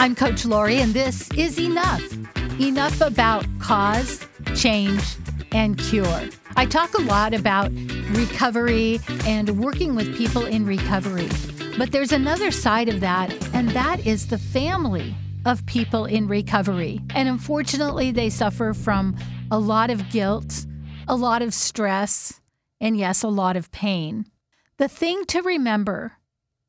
I'm Coach Lori, and this is Enough. Enough about cause, change, and cure. I talk a lot about recovery and working with people in recovery. But there's another side of that, and that is the family of people in recovery. And unfortunately, they suffer from a lot of guilt, a lot of stress, and yes, a lot of pain. The thing to remember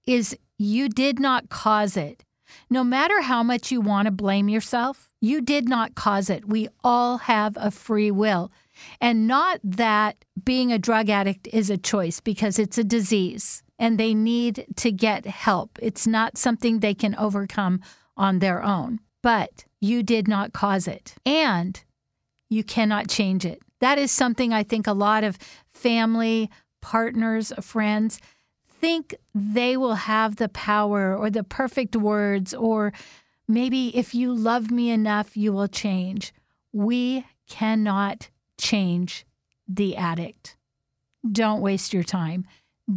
is you did not cause it. No matter how much you want to blame yourself, you did not cause it. We all have a free will. And not that being a drug addict is a choice because it's a disease and they need to get help. It's not something they can overcome on their own. But you did not cause it and you cannot change it. That is something I think a lot of family, partners, friends think they will have the power or the perfect words, or maybe if you love me enough, you will change. We cannot change the addict. Don't waste your time.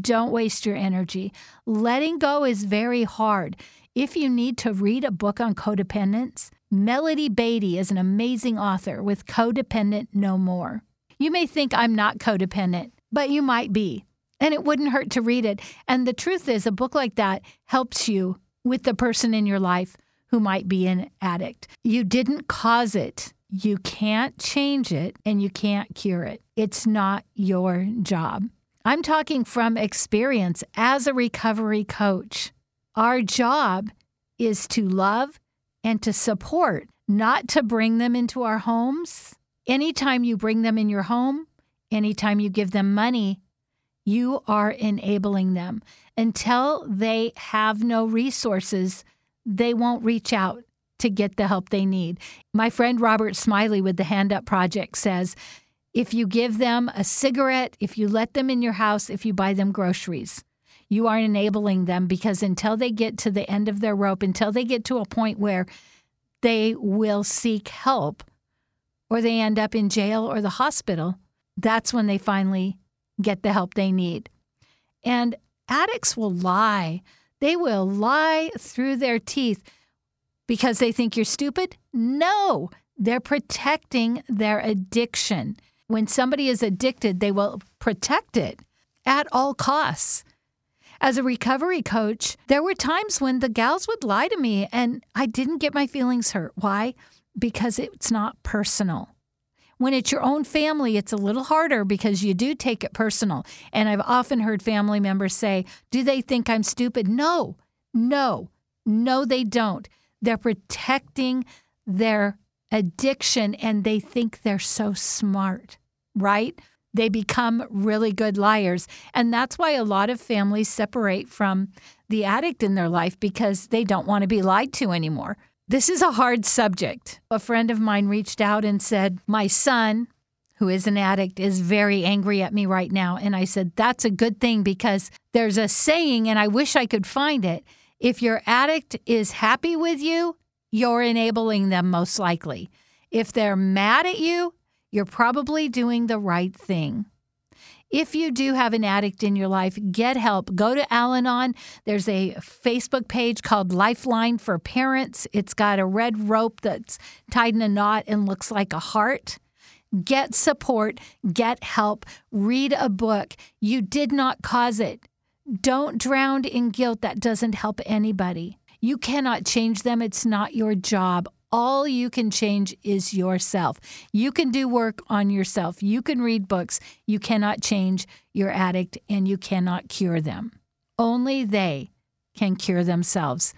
Don't waste your energy. Letting go is very hard. If you need to read a book on codependence, Melody Beattie is an amazing author with Codependent No More. You may think I'm not codependent, but you might be and it wouldn't hurt to read it. And the truth is, a book like that helps you with the person in your life who might be an addict. You didn't cause it. You can't change it and you can't cure it. It's not your job. I'm talking from experience as a recovery coach. Our job is to love and to support, not to bring them into our homes. Anytime you bring them in your home, anytime you give them money, you are enabling them. Until they have no resources, they won't reach out to get the help they need. My friend Robert Smiley with the Hand Up Project says if you give them a cigarette, if you let them in your house, if you buy them groceries, you are enabling them because until they get to the end of their rope, until they get to a point where they will seek help or they end up in jail or the hospital, that's when they finally get the help they need. And addicts will lie. They will lie through their teeth because they think you're stupid? No, they're protecting their addiction. When somebody is addicted, they will protect it at all costs. As a recovery coach, there were times when the gals would lie to me and I didn't get my feelings hurt. Why? Because it's not personal. When it's your own family, it's a little harder because you do take it personal. And I've often heard family members say, Do they think I'm stupid? No, no, no, they don't. They're protecting their addiction and they think they're so smart, right? They become really good liars. And that's why a lot of families separate from the addict in their life because they don't want to be lied to anymore. This is a hard subject. A friend of mine reached out and said, My son, who is an addict, is very angry at me right now. And I said, That's a good thing because there's a saying, and I wish I could find it. If your addict is happy with you, you're enabling them most likely. If they're mad at you, you're probably doing the right thing. If you do have an addict in your life, get help. Go to Al Anon. There's a Facebook page called Lifeline for Parents. It's got a red rope that's tied in a knot and looks like a heart. Get support, get help, read a book. You did not cause it. Don't drown in guilt. That doesn't help anybody. You cannot change them. It's not your job. All you can change is yourself. You can do work on yourself. You can read books. You cannot change your addict and you cannot cure them. Only they can cure themselves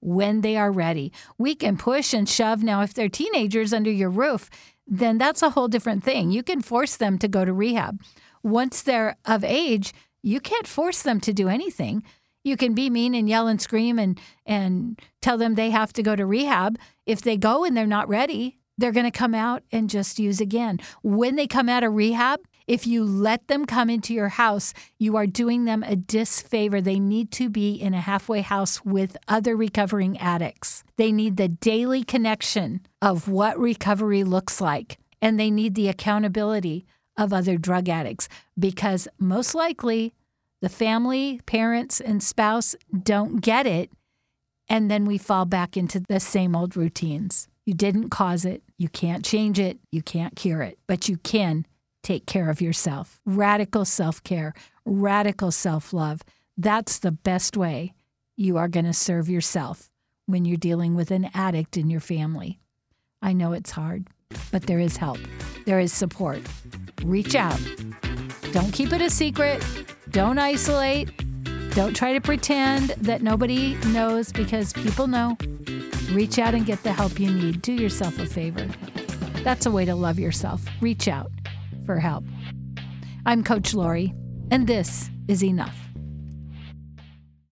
when they are ready. We can push and shove. Now, if they're teenagers under your roof, then that's a whole different thing. You can force them to go to rehab. Once they're of age, you can't force them to do anything. You can be mean and yell and scream and and tell them they have to go to rehab. If they go and they're not ready, they're going to come out and just use again. When they come out of rehab, if you let them come into your house, you are doing them a disfavor. They need to be in a halfway house with other recovering addicts. They need the daily connection of what recovery looks like, and they need the accountability of other drug addicts because most likely the family, parents, and spouse don't get it And then we fall back into the same old routines. You didn't cause it. You can't change it. You can't cure it, but you can take care of yourself. Radical self care, radical self love. That's the best way you are going to serve yourself when you're dealing with an addict in your family. I know it's hard, but there is help, there is support. Reach out. Don't keep it a secret. Don't isolate. Don't try to pretend that nobody knows because people know. Reach out and get the help you need. Do yourself a favor. That's a way to love yourself. Reach out for help. I'm Coach Lori, and this is enough.